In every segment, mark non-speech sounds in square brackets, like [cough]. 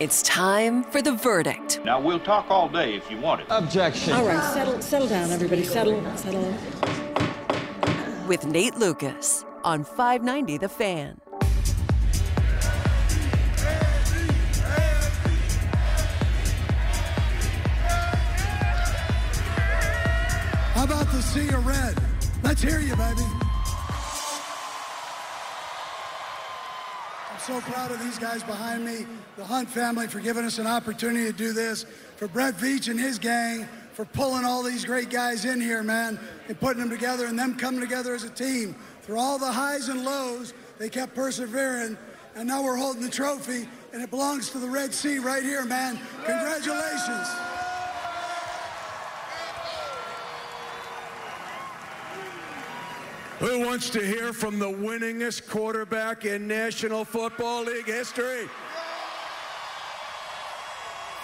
It's time for the verdict. Now, we'll talk all day if you want it. Objection. All right, settle, settle down, everybody. Settle, settle. With Nate Lucas on 590 The Fan. How about the sea of red? Let's hear you, baby. So proud of these guys behind me, the Hunt family, for giving us an opportunity to do this, for Brett Veach and his gang, for pulling all these great guys in here, man, and putting them together and them coming together as a team. Through all the highs and lows, they kept persevering, and now we're holding the trophy, and it belongs to the Red Sea right here, man. Congratulations. Who wants to hear from the winningest quarterback in National Football League history?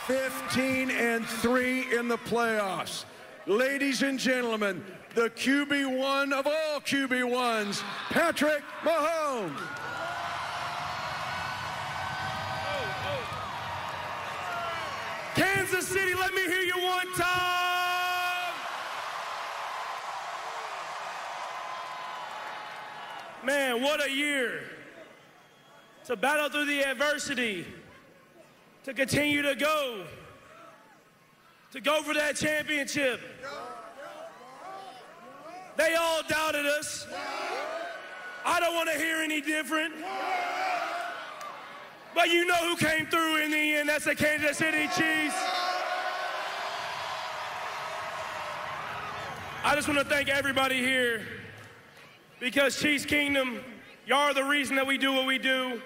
15 and 3 in the playoffs. Ladies and gentlemen, the QB1 of all QB1s, Patrick Mahomes. Kansas City, let me hear you one time. Man, what a year. To battle through the adversity, to continue to go, to go for that championship. They all doubted us. I don't want to hear any different. But you know who came through in the end. That's the Kansas City Chiefs. I just want to thank everybody here because Chiefs Kingdom, y'all are the reason that we do what we do.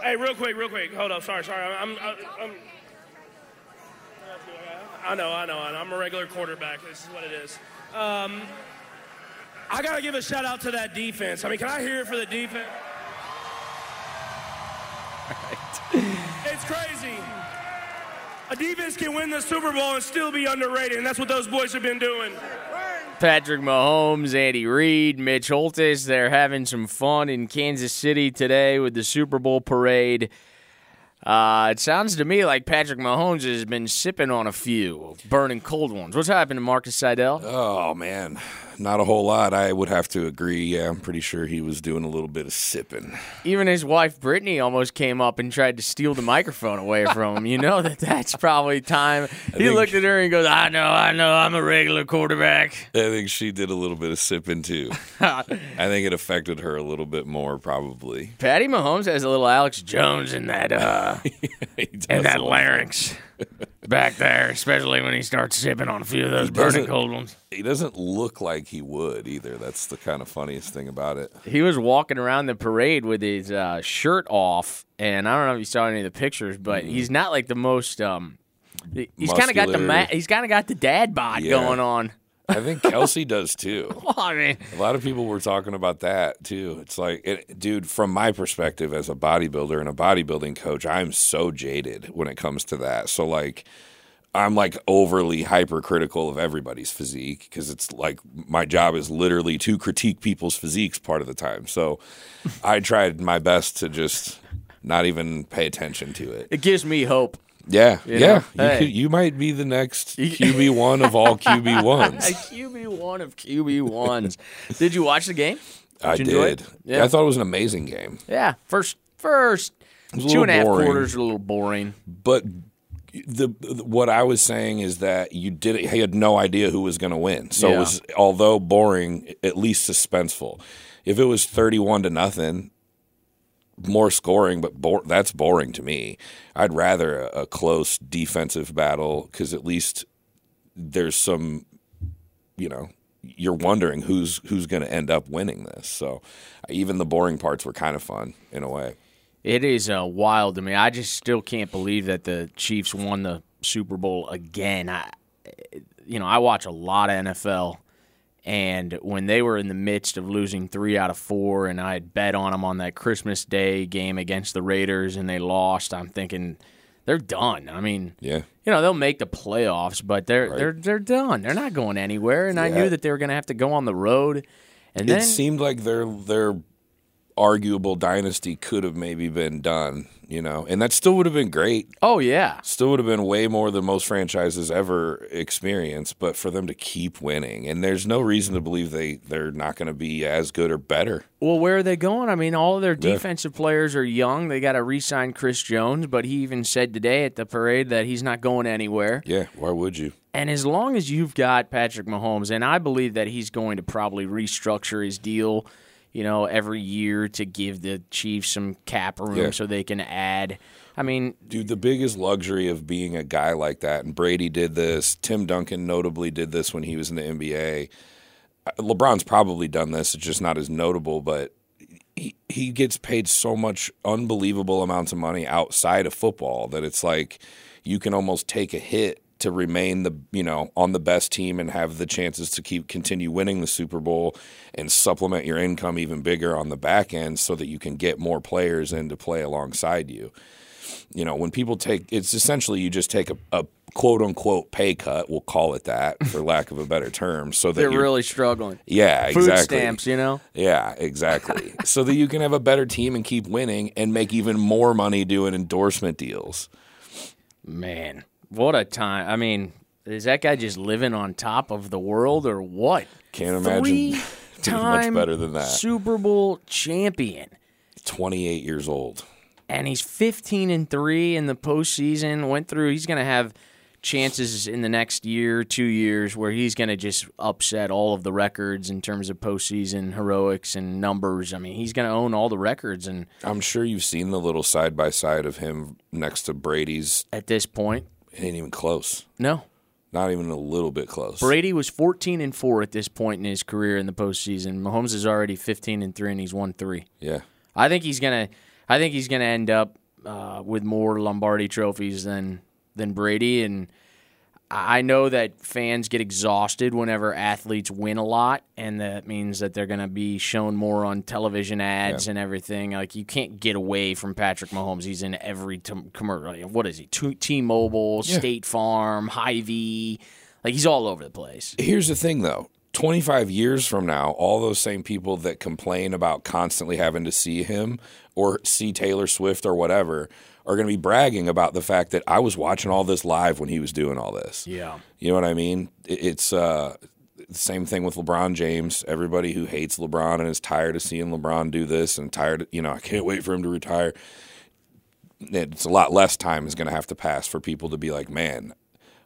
Hey, real quick, real quick. Hold up. Sorry, sorry. I'm, I'm, I'm I know, I know, I know. I'm a regular quarterback. This is what it is. Um, I got to give a shout out to that defense. I mean, can I hear it for the defense? It's crazy. A defense can win the Super Bowl and still be underrated, and that's what those boys have been doing. Patrick Mahomes, Andy Reid, Mitch Holthus, they're having some fun in Kansas City today with the Super Bowl parade. Uh, it sounds to me like Patrick Mahomes has been sipping on a few burning cold ones. What's happened to Marcus Seidel? Oh man, not a whole lot. I would have to agree. Yeah, I'm pretty sure he was doing a little bit of sipping. Even his wife Brittany almost came up and tried to steal the microphone away from him. You know that that's probably time. He think- looked at her and goes, "I know, I know, I'm a regular quarterback." I think she did a little bit of sipping too. [laughs] I think it affected her a little bit more, probably. Patty Mahomes has a little Alex Jones in that uh [laughs] in that larynx [laughs] back there, especially when he starts sipping on a few of those burning cold ones. He doesn't look like he would either. That's the kind of funniest thing about it. He was walking around the parade with his uh, shirt off, and I don't know if you saw any of the pictures, but he's not like the most. Um, he's kind of got the ma- he's kind of got the dad bod Yeah. going on. I think Kelce does too. [laughs] Well, I mean, A lot of people were talking about that too. It's like, it, dude, from my perspective as a bodybuilder and a bodybuilding coach, I'm so jaded when it comes to that. So, like, I'm like overly hypercritical of everybody's physique because it's like my job is literally to critique people's physiques part of the time. So, I tried my best to just not even pay attention to it. it gives me hope. Yeah, You yeah. know? You, you might be the next [laughs] QB one of all QB ones. [laughs] A. QB one of QB ones. did you watch the game? I you enjoy did. Yeah. I thought it was an amazing game. Yeah, first first two and a half boring. quarters are a little boring. but the, the what I was saying is that you did he had no idea who was going to win. So Yeah. it was although boring, at least suspenseful. If it was thirty-one to nothing, more scoring, but bor- that's boring to me. I'd rather a, a close defensive battle because at least there's some, you know, you're wondering who's who's going to end up winning this. So even the boring parts were kind of fun in a way. It is uh, wild to me. I just still can't believe that the Chiefs won the Super Bowl again. I, you know, I watch a lot of NFL, and when they were in the midst of losing three out of four, and I had bet on them on that Christmas Day game against the Raiders, and they lost, I'm thinking they're done. I mean, Yeah. you know, they'll make the playoffs, but they're Right. they're they're done. They're not going anywhere. And I knew that they were going to have to go on the road. And it then seemed like their their arguable dynasty could have maybe been done, you know, and that still would have been great. oh yeah, Still would have been way more than most franchises ever experience, but for them to keep winning, and there's no reason to believe they they're not going to be as good or better. Well, where are they going? I mean, all of their Yeah. defensive players are young. They got to re-sign Chris Jones, but he even said today at the parade that he's not going anywhere. Yeah, why would you? And as long as you've got Patrick Mahomes, and I believe that he's going to probably restructure his deal, you know, every year to give the Chiefs some cap room Yeah. so they can add. I mean, Dude, the biggest luxury of being a guy like that, and Brady did this, Tim Duncan notably did this when he was in the NBA. Uh, LeBron's probably done this, it's just not as notable, but he, he gets paid so much unbelievable amounts of money outside of football that it's like you can almost take a hit to remain the you know on the best team and have the chances to keep continue winning the Super Bowl and supplement your income even bigger on the back end so that you can get more players in to play alongside you you know, when people take it's essentially you just take a, a quote unquote pay cut, we'll call it that for [laughs] lack of a better term, so that they're really struggling. yeah, Food exactly. stamps, you know. Yeah, exactly. [laughs] so that you can have a better team and keep winning and make even more money doing endorsement deals. Man, what a time! I mean, is that guy just living on top of the world or what? Can't imagine doing [laughs] much better than that. Super Bowl champion. 28 years old. and he's 15 and 3 in the postseason. Went through, he's going to have chances in the next year, two years, where he's going to just upset all of the records in terms of postseason heroics and numbers. I mean, he's going to own all the records. And I'm sure you've seen the little side by side of him next to Brady's. at this point, It ain't even close. no. Not even a little bit close. Brady was 14 and 4 at this point in his career in the postseason. Mahomes is already 15 and 3, and he's won three. Yeah. I think he's gonna. I think he's gonna end up uh, with more Lombardi trophies than than Brady, and I know that fans get exhausted whenever athletes win a lot, and that means that they're gonna be shown more on television ads and everything. Like you can't get away from Patrick Mahomes. He's in every t- commercial. What is he? T- T-Mobile, Yeah. State Farm, Hy-Vee. Like he's all over the place. Here's the thing, though. 25 years from now, all those same people that complain about constantly having to see him or see Taylor Swift or whatever are going to be bragging about the fact that I was watching all this live when he was doing all this. Yeah. You know what I mean? It's uh, the same thing with LeBron James. Everybody who hates LeBron and is tired of seeing LeBron do this and tired, you know, I can't wait for him to retire. It's a lot less time is going to have to pass for people to be like, man,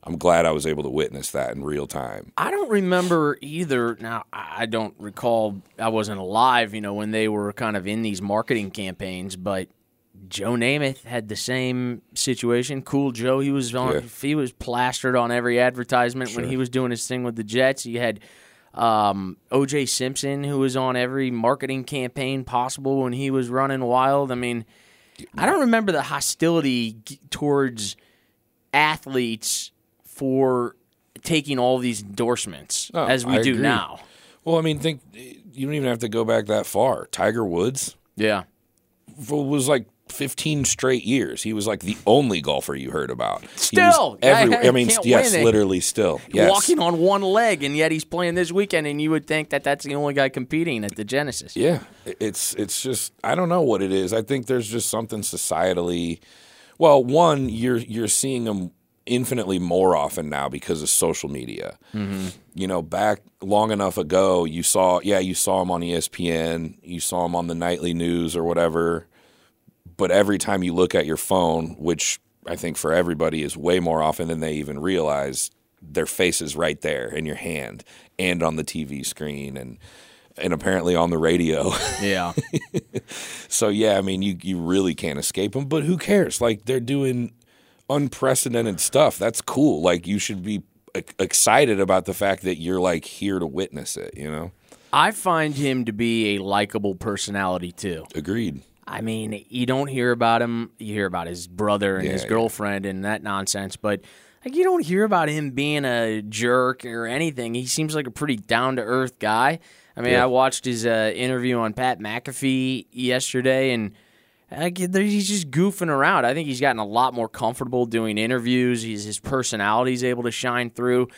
I'm glad I was able to witness that in real time. I don't remember either. Now, I don't recall, I wasn't alive, you know, when they were kind of in these marketing campaigns, but Joe Namath had the same situation. Cool Joe, he was on, Yeah. he was plastered on every advertisement when he was doing his thing with the Jets. He had um, OJ Simpson, who was on every marketing campaign possible when he was running wild. I mean, I don't remember the hostility towards athletes for taking all these endorsements Oh, as we I do agree. now. Well, I mean, think you don't even have to go back that far. Tiger Woods Yeah. was like 15 straight years. He was like the only golfer you heard about. Still, everywhere. I I mean, yes, literally still. Yes. Walking on one leg, and yet he's playing this weekend, and you would think that that's the only guy competing at the Genesis. Yeah, it's it's just I don't know what it is. I think there's just something societally. Well, one you're you're seeing them infinitely more often now because of social media. Mm-hmm. You know, back long enough ago, you saw yeah you saw him on ESPN, you saw him on the nightly news or whatever. But every time you look at your phone, which I think for everybody is way more often than they even realize, their face is right there in your hand and on the TV screen and and apparently on the radio. [laughs] Yeah. so yeah, I mean you you really can't escape them, but who cares? Like they're doing unprecedented stuff. That's cool. Like you should be excited about the fact that you're like here to witness it, you know? I find him to be a likable personality, too. Agreed. I mean, you don't hear about him. You hear about his brother and Yeah, his yeah. girlfriend and that nonsense, but like you don't hear about him being a jerk or anything. He seems like a pretty down to earth guy. I mean, Yeah. I watched his uh, interview on Pat McAfee yesterday, and like, he's just goofing around. I think he's gotten a lot more comfortable doing interviews. He's, his personality's able to shine through.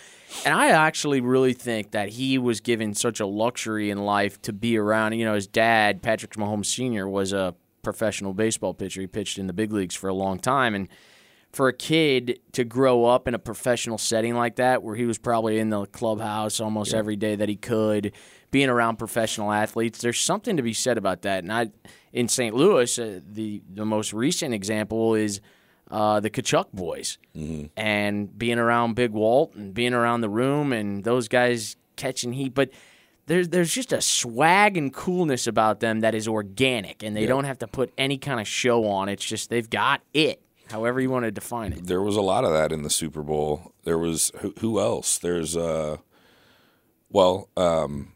And I actually really think that he was given such a luxury in life to be around. You know, his dad, Patrick Mahomes Sr., was a professional baseball pitcher. He pitched in the big leagues for a long time. And for a kid to grow up in a professional setting like that, where he was probably in the clubhouse almost every day that he could, being around professional athletes, there's something to be said about that. And I, in St. Louis, uh, the the most recent example is uh, the Tkachuk boys, and being around Big Walt and being around the room, and those guys catching heat, but. There's, there's just a swag and coolness about them that is organic, and they don't have to put any kind of show on. It's just they've got it, however you want to define it. There was a lot of that in the Super Bowl. There was who, who else? There's uh, well, um,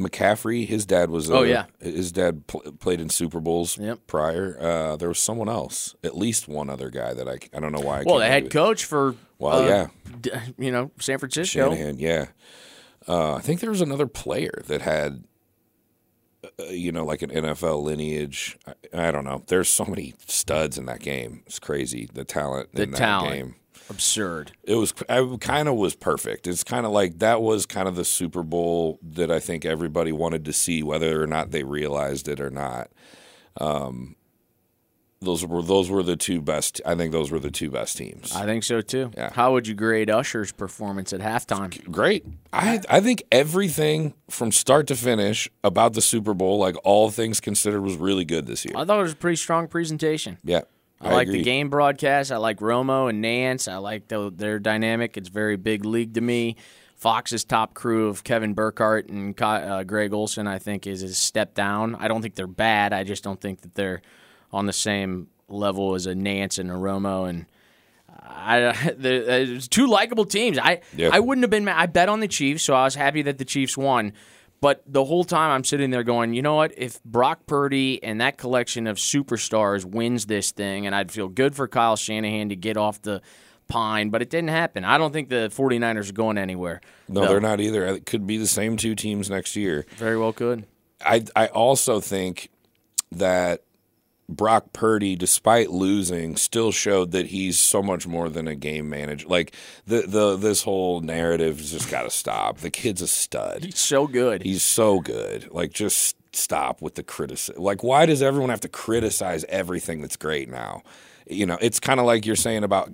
McCaffrey. His dad was. Oh, uh, yeah. his dad pl- played in Super Bowls Yep. prior. Uh, there was someone else, at least one other guy that I I don't know why. I Well, the head coach for Well, uh, yeah. d- you know San Francisco. Shanahan, yeah. Uh, I think there was another player that had, uh, you know, like an NFL lineage. I, I don't know. There's so many studs in that game. It's crazy the talent The in that talent. game. Absurd. It was I kind of was perfect. It's kind of like that was kind of the Super Bowl that I think everybody wanted to see, whether or not they realized it or not. Um, those were those were the two best. I think those were the two best teams. I think so too. Yeah. How would you grade Usher's performance at halftime? great. I I think everything from start to finish about the Super Bowl, like all things considered, was really good this year. I thought it was a pretty strong presentation. Yeah, I, like agree. the game broadcast. I like Romo and Nantz. I like the, their dynamic. It's very big league to me. Fox's top crew of Kevin Burkhardt and uh, Greg Olsen, I think, is a step down. I don't think they're bad. I just don't think that they're on the same level as a Nantz and a Romo. And I, [laughs] it's two likable teams. I Yeah. I wouldn't have been mad. I bet on the Chiefs, so I was happy that the Chiefs won. But the whole time I'm sitting there going, you know what? If Brock Purdy and that collection of superstars wins this thing, and I'd feel good for Kyle Shanahan to get off the pine, but it didn't happen. I don't think the 49ers are going anywhere. No, Though, they're not either. It could be the same two teams next year. Very well could. I I also think that Brock Purdy, despite losing, still showed that he's so much more than a game manager. Like the the this whole narrative has just got to stop. The kid's a stud. He's so good. He's so good. Like just stop with the criticism. Like why does everyone have to criticize everything that's great now? You know, it's kind of like you're saying about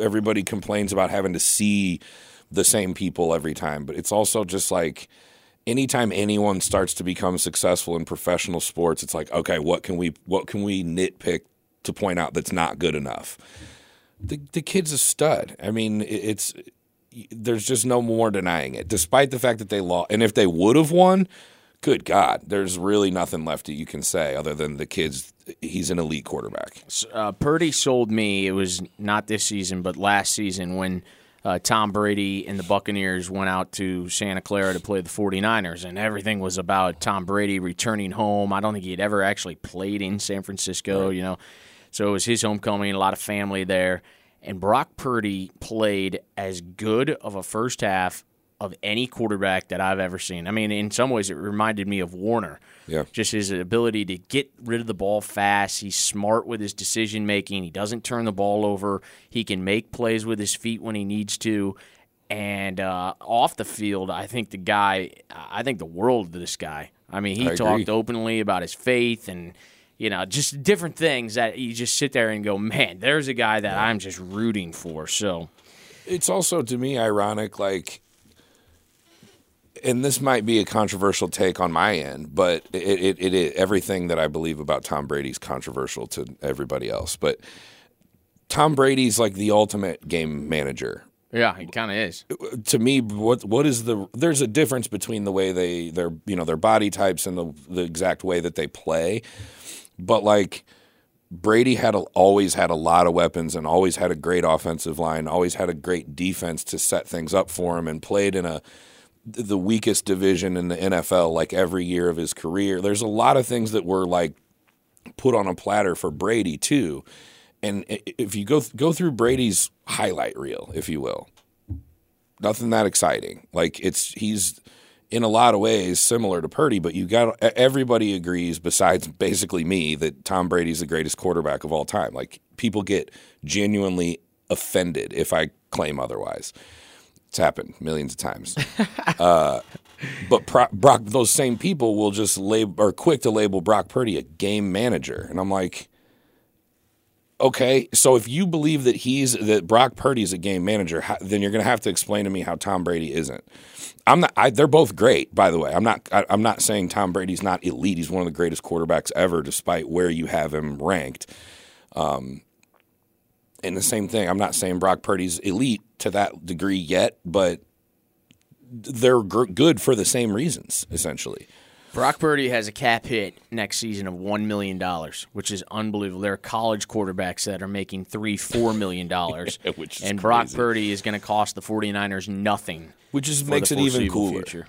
everybody complains about having to see the same people every time, but it's also just like anytime anyone starts to become successful in professional sports, it's like, okay, what can we what can we nitpick to point out that's not good enough? The the kid's a stud. I mean, it's there's just no more denying it. Despite the fact that they lost, and if they would have won, good God, there's really nothing left that you can say other than the kid's he's an elite quarterback. uh, Purdy sold me. It was not this season, but last season when uh, Tom Brady and the Buccaneers went out to Santa Clara to play the 49ers, and everything was about Tom Brady returning home. I don't think he had ever actually played in San Francisco, you know. So it was his homecoming, a lot of family there. And Brock Purdy played as good of a first half of any quarterback that I've ever seen. I mean, in some ways, it reminded me of Warner. Yeah. Just his ability to get rid of the ball fast. He's smart with his decision making. He doesn't turn the ball over. He can make plays with his feet when he needs to. And uh, off the field, I think the guy, I think the world of this guy. I mean, he I agree. talked openly about his faith and, you know, just different things that you just sit there and go, man, there's a guy that I'm just rooting for. So, It's also to me ironic, like, and this might be a controversial take on my end, but it, it, it, it everything that I believe about Tom Brady's controversial to everybody else. But Tom Brady's like the ultimate game manager. yeah, he kind of is. to me, what what is the? There's a difference between the way they their you know their body types and the the exact way that they play, but like Brady had a, always had a lot of weapons and always had a great offensive line, always had a great defense to set things up for him, and played in a the weakest division in the NFL like every year of his career. There's a lot of things that were like put on a platter for Brady too. And if you go go through Brady's highlight reel, if you will, nothing that exciting. Like it's he's in a lot of ways similar to Purdy, but you got everybody agrees besides basically me that Tom Brady's the greatest quarterback of all time. Like people get genuinely offended if I claim otherwise. It's happened millions of times. [laughs] uh, but Pro- Brock, those same people will just label are quick to label Brock Purdy a game manager, and I'm like, okay, so if you believe that he's that Brock Purdy is a game manager, how, then you're going to have to explain to me how Tom Brady isn't. I'm not. I, they're both great, by the way. I'm not. I, I'm not saying Tom Brady's not elite. He's one of the greatest quarterbacks ever, despite where you have him ranked. Um, and the same thing. I'm not saying Brock Purdy's elite to that degree yet, but they're gr- good for the same reasons, essentially. Brock Purdy has a cap hit next season of one million dollars, which is unbelievable. There are college quarterbacks that are making three, four million dollars, [laughs] and crazy. Brock Purdy is going to cost the 49ers nothing, which just makes it even cooler. Future.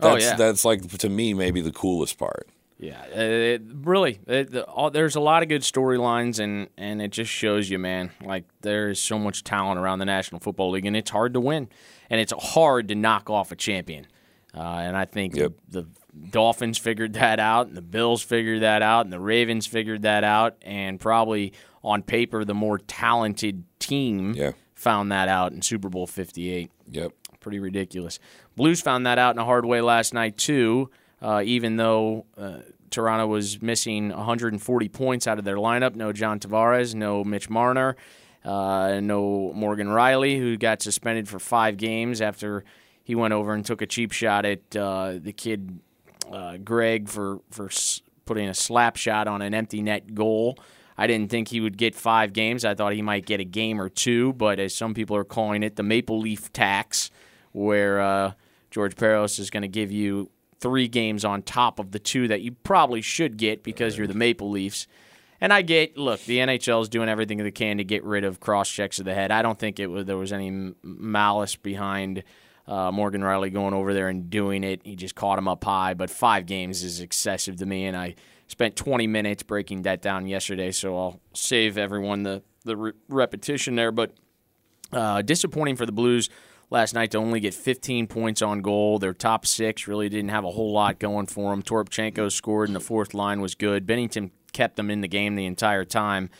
Oh, that's, oh yeah, that's like to me maybe the coolest part. Yeah, it, really, it, the, all, there's a lot of good storylines, and and it just shows you, man, like there is so much talent around the National Football League, and it's hard to win, and it's hard to knock off a champion. Uh, and I think yep. the, the Dolphins figured that out, and the Bills figured that out, and the Ravens figured that out, and probably on paper the more talented team yeah. found that out in Super Bowl 58. Yep. Pretty ridiculous. Blues found that out in a hard way last night, too uh, even though uh, Toronto was missing 140 points out of their lineup. No John Tavares, no Mitch Marner, uh, no Morgan Rielly, who got suspended for five games after he went over and took a cheap shot at uh, the kid uh, Greig for, for putting a slap shot on an empty net goal. I didn't think he would get five games. I thought he might get a game or two, but as some people are calling it, the Maple Leaf tax, where uh, George Parros is going to give you three games on top of the two that you probably should get because you're the Maple Leafs. And I get, look, the NHL is doing everything they can to get rid of cross checks of the head. I don't think it was, there was any malice behind uh, Morgan Rielly going over there and doing it. He just caught him up high, but five games is excessive to me, and I spent 20 minutes breaking that down yesterday, so I'll save everyone the the re- repetition there. But uh, disappointing for the Blues last night to only get 15 points on goal. Their top six really didn't have a whole lot going for them. Toropchenko scored, and the fourth line was good. Binnington kept them in the game the entire time.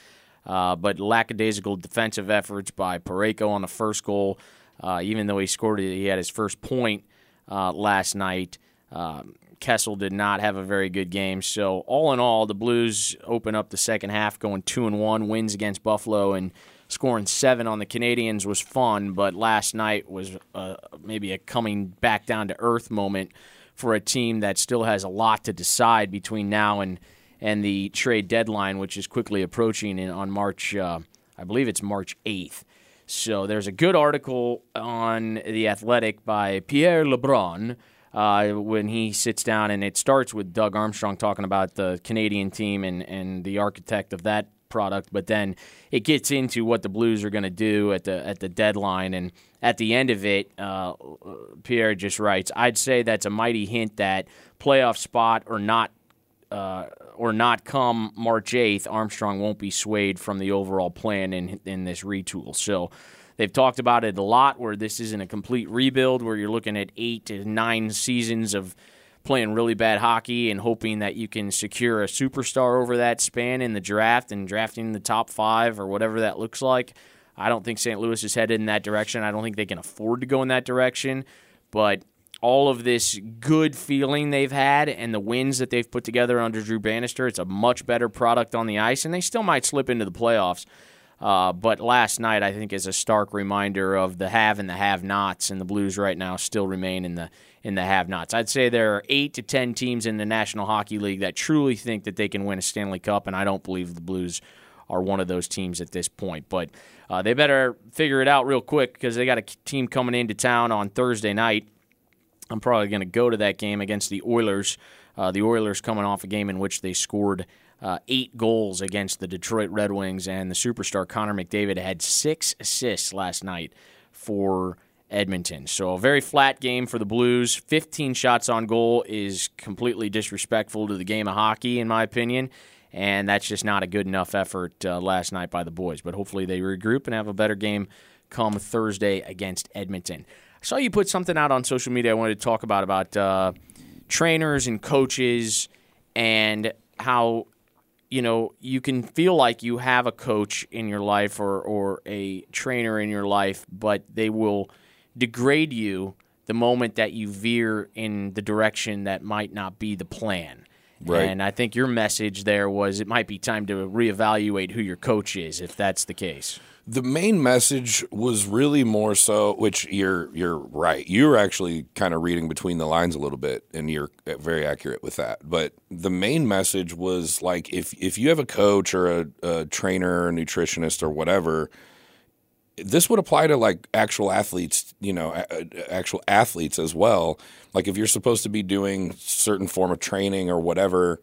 Uh, but lackadaisical defensive efforts by Parayko on the first goal. Uh, even though he scored it, he had his first point uh, last night. Um, Kessel did not have a very good game. So all in all, the Blues open up the second half going two and one, wins against Buffalo and scoring seven on the Canadiens was fun, but last night was uh, maybe a coming back down to earth moment for a team that still has a lot to decide between now and and the trade deadline, which is quickly approaching in, on March. Uh, I believe it's March eighth. So there's a good article on the Athletic by Pierre LeBrun. Uh, when he sits down, and it starts with Doug Armstrong talking about the Canadian team and, and the architect of that product, but then it gets into what the Blues are going to do at the at the deadline, and at the end of it, uh, Pierre just writes, "I'd say that's a mighty hint that playoff spot or not." Uh, or not come March 8th, Armstrong won't be swayed from the overall plan in in this retool. So they've talked about it a lot where this isn't a complete rebuild where you're looking at 8 to 9 seasons of playing really bad hockey and hoping that you can secure a superstar over that span in the draft and drafting the top five or whatever that looks like. I don't think St. Louis is headed in that direction. I don't think they can afford to go in that direction. But all of this good feeling they've had and the wins that they've put together under Drew Bannister, it's a much better product on the ice, and they still might slip into the playoffs. Uh, but last night, I think, is a stark reminder of the have and the have-nots, and the Blues right now still remain in the in the have-nots. I'd say there are eight to ten teams in the National Hockey League that truly think that they can win a Stanley Cup, and I don't believe the Blues are one of those teams at this point. But uh, they better figure it out real quick because they got a team coming into town on Thursday night. I'm probably going to go to that game against the Oilers. Uh, the Oilers coming off a game in which they scored uh, eight goals against the Detroit Red Wings, and the superstar Connor McDavid had six assists last night for Edmonton. So a very flat game for the Blues. 15 shots on goal is completely disrespectful to the game of hockey, in my opinion. And that's just not a good enough effort uh, last night by the boys. But hopefully they regroup and have a better game come Thursday against Edmonton. I saw you put something out on social media I wanted to talk about about uh, trainers and coaches and how you know you can feel like you have a coach in your life or, or a trainer in your life, but they will degrade you the moment that you veer in the direction that might not be the plan. Right. And I think your message there was it might be time to reevaluate who your coach is if that's the case. The main message was really more so, which you're you're right. You're actually kind of reading between the lines a little bit, and you're uh, very accurate with that. But the main message was like if if you have a coach or a, a trainer, or nutritionist, or whatever, this would apply to like actual athletes, you know, a- actual athletes as well. Like if you're supposed to be doing certain form of training or whatever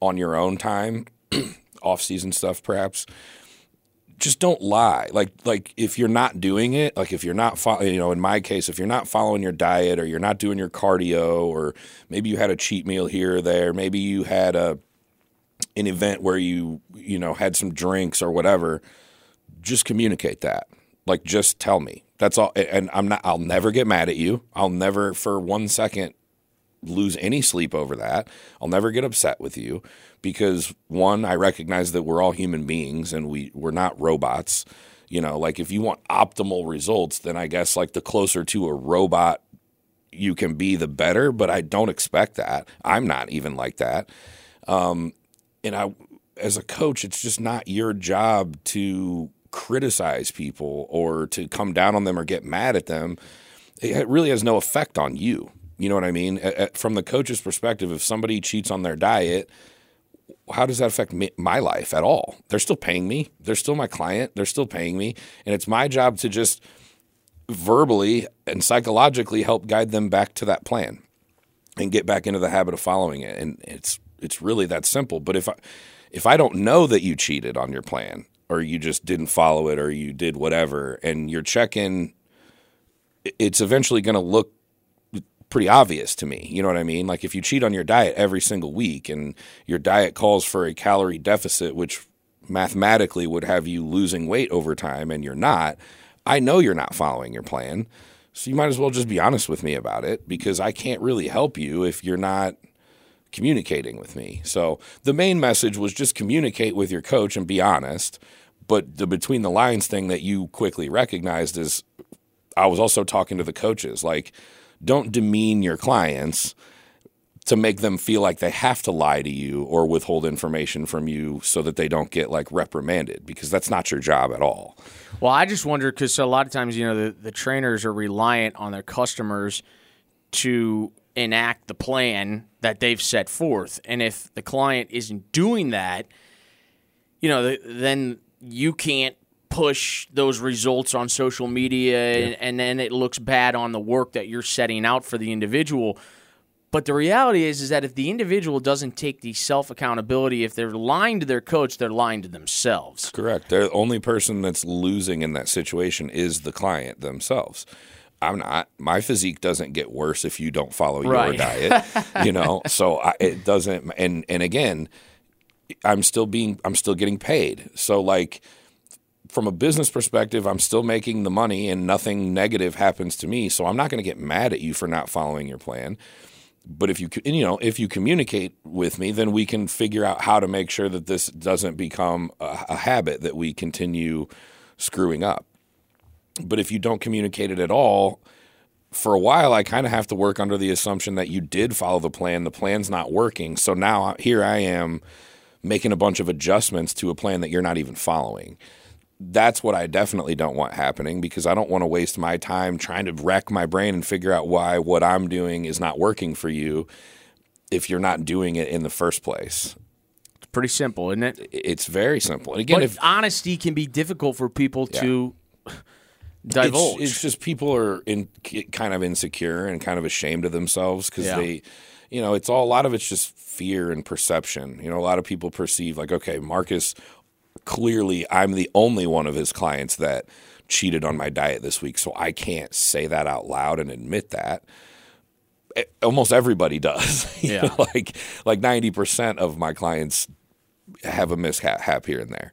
on your own time, [clears throat] off season stuff perhaps, just don't lie. Like like if you're not doing it, like if you're not fo- you know, in my case, if you're not following your diet or you're not doing your cardio or maybe you had a cheat meal here or there, maybe you had a an event where you you know had some drinks or whatever, just communicate that. Like just tell me. That's all and I'm not I'll never get mad at you. I'll never for one second lose any sleep over that. I'll never get upset with you because one, I recognize that we're all human beings and we we're not robots. You know, like if you want optimal results, then I guess like the closer to a robot you can be, the better. But I don't expect that. I'm not even like that. Um, and I, as a coach, it's just not your job to criticize people or to come down on them or get mad at them. It really has no effect on you. You know what I mean? From the coach's perspective, if somebody cheats on their diet, how does that affect me, my life at all? They're still paying me. They're still my client. They're still paying me. And it's my job to just verbally and psychologically help guide them back to that plan and get back into the habit of following it. And it's it's really that simple. But if I if I don't know that you cheated on your plan or you just didn't follow it or you did whatever and your check-in it's eventually going to look pretty obvious to me. You know what I mean? Like if you cheat on your diet every single week and your diet calls for a calorie deficit, which mathematically would have you losing weight over time and you're not, I know you're not following your plan. So you might as well just be honest with me about it because I can't really help you if you're not communicating with me. So the main message was just communicate with your coach and be honest. But the between the lines thing that you quickly recognized is I was also talking to the coaches like don't demean your clients to make them feel like they have to lie to you or withhold information from you so that they don't get like reprimanded because that's not your job at all. Well, I just wonder because a lot of times, you know, the, the trainers are reliant on their customers to enact the plan that they've set forth. And if the client isn't doing that, you know, then you can't push those results on social media yeah. and, and then it looks bad on the work that you're setting out for the individual. But the reality is, is that if the individual doesn't take the self accountability, if they're lying to their coach, they're lying to themselves. Correct. The only person that's losing in that situation is the client themselves. I'm not. My physique doesn't get worse if you don't follow right. your diet. you know, [laughs] so I, it doesn't. And and again, I'm still being. I'm still getting paid. So like from a business perspective, I'm still making the money and nothing negative happens to me. So I'm not going to get mad at you for not following your plan. But if you you know if you communicate with me, then we can figure out how to make sure that this doesn't become a, a habit that we continue screwing up. But if you don't communicate it at all, for a while, I kind of have to work under the assumption that you did follow the plan. The plan's not working. So now uh, here I am making a bunch of adjustments to a plan that you're not even following that's what I definitely don't want happening because I don't want to waste my time trying to wreck my brain and figure out why what I'm doing is not working for you if you're not doing it in the first place. It's pretty simple, isn't it? It's very simple. And again, but if honesty can be difficult for people yeah. to divulge. It's, it's, just people are in kind of insecure and kind of ashamed of themselves because yeah. they, you know, it's all a lot of it's just fear and perception. You know, a lot of people perceive like, okay, Marcus clearly I'm the only one of his clients that cheated on my diet this week, so I can't say that out loud and admit that. Eh, Almost everybody [laughs] does. [laughs] Yeah. know, like like ninety percent of my clients have a mishap here and there.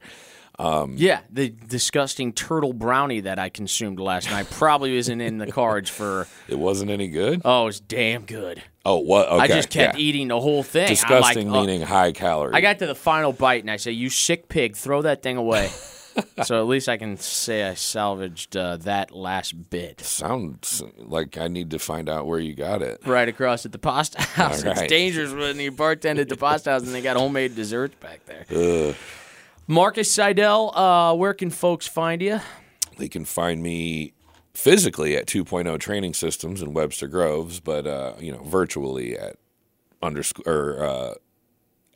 Yeah, the disgusting turtle brownie that I consumed last night probably isn't in the cards for. It wasn't any good. Oh, it's damn good. Oh, what? Okay, I just kept yeah. eating the whole thing. Disgusting, like, oh. meaning high calorie. I got to the final bite and I say, "You sick pig, throw that thing away." [laughs] so at least I can say I salvaged uh, that last bit. Sounds like I need to find out where you got it. Right across at the pasta house. All It's dangerous when you bartend at the pasta house and they got homemade desserts back there. Marcus Seidel, uh, where can folks find you? They can find me physically at 2.0 Training Systems in Webster Groves, but uh, you know, virtually at underscore uh,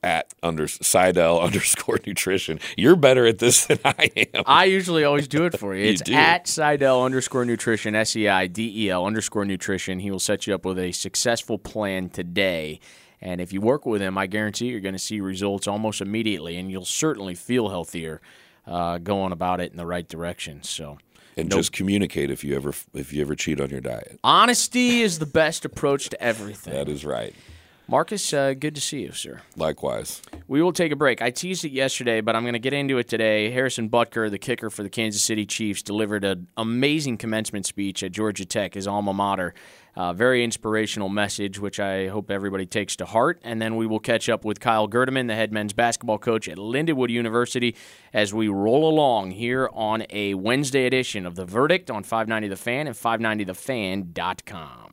at under Seidel [laughs] underscore Nutrition. You're better at this [laughs] than I am. I usually always do it for you. [laughs] You It's do. at Seidel underscore nutrition, S E I D E L underscore nutrition. He will set you up with a successful plan today. And if you work with him, I guarantee you're going to see results almost immediately, and you'll certainly feel healthier uh, going about it in the right direction. So, and just communicate if you ever if you ever cheat on your diet. honesty is the best approach to everything. That is right. Marcus, uh, good to see you, sir. Likewise. We will take a break. I teased it yesterday, but I'm going to get into it today. Harrison Butker, the kicker for the Kansas City Chiefs, delivered an amazing commencement speech at Georgia Tech, his alma mater. Uh, very inspirational message, which I hope everybody takes to heart. And then we will catch up with Kyle Gerdeman, the head men's basketball coach at Lindenwood University, as we roll along here on a Wednesday edition of The Verdict on 590 The Fan and 590thefan.com.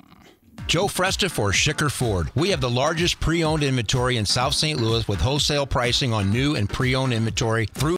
Joe Fresta for Schicker Ford. We have the largest pre owned inventory in South St. Louis with wholesale pricing on new and pre owned inventory through